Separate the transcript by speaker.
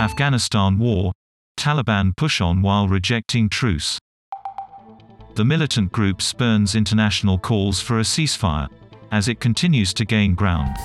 Speaker 1: Afghanistan war. Taliban push on while rejecting truce. The militant group spurns international calls for a ceasefire as it continues to gain ground.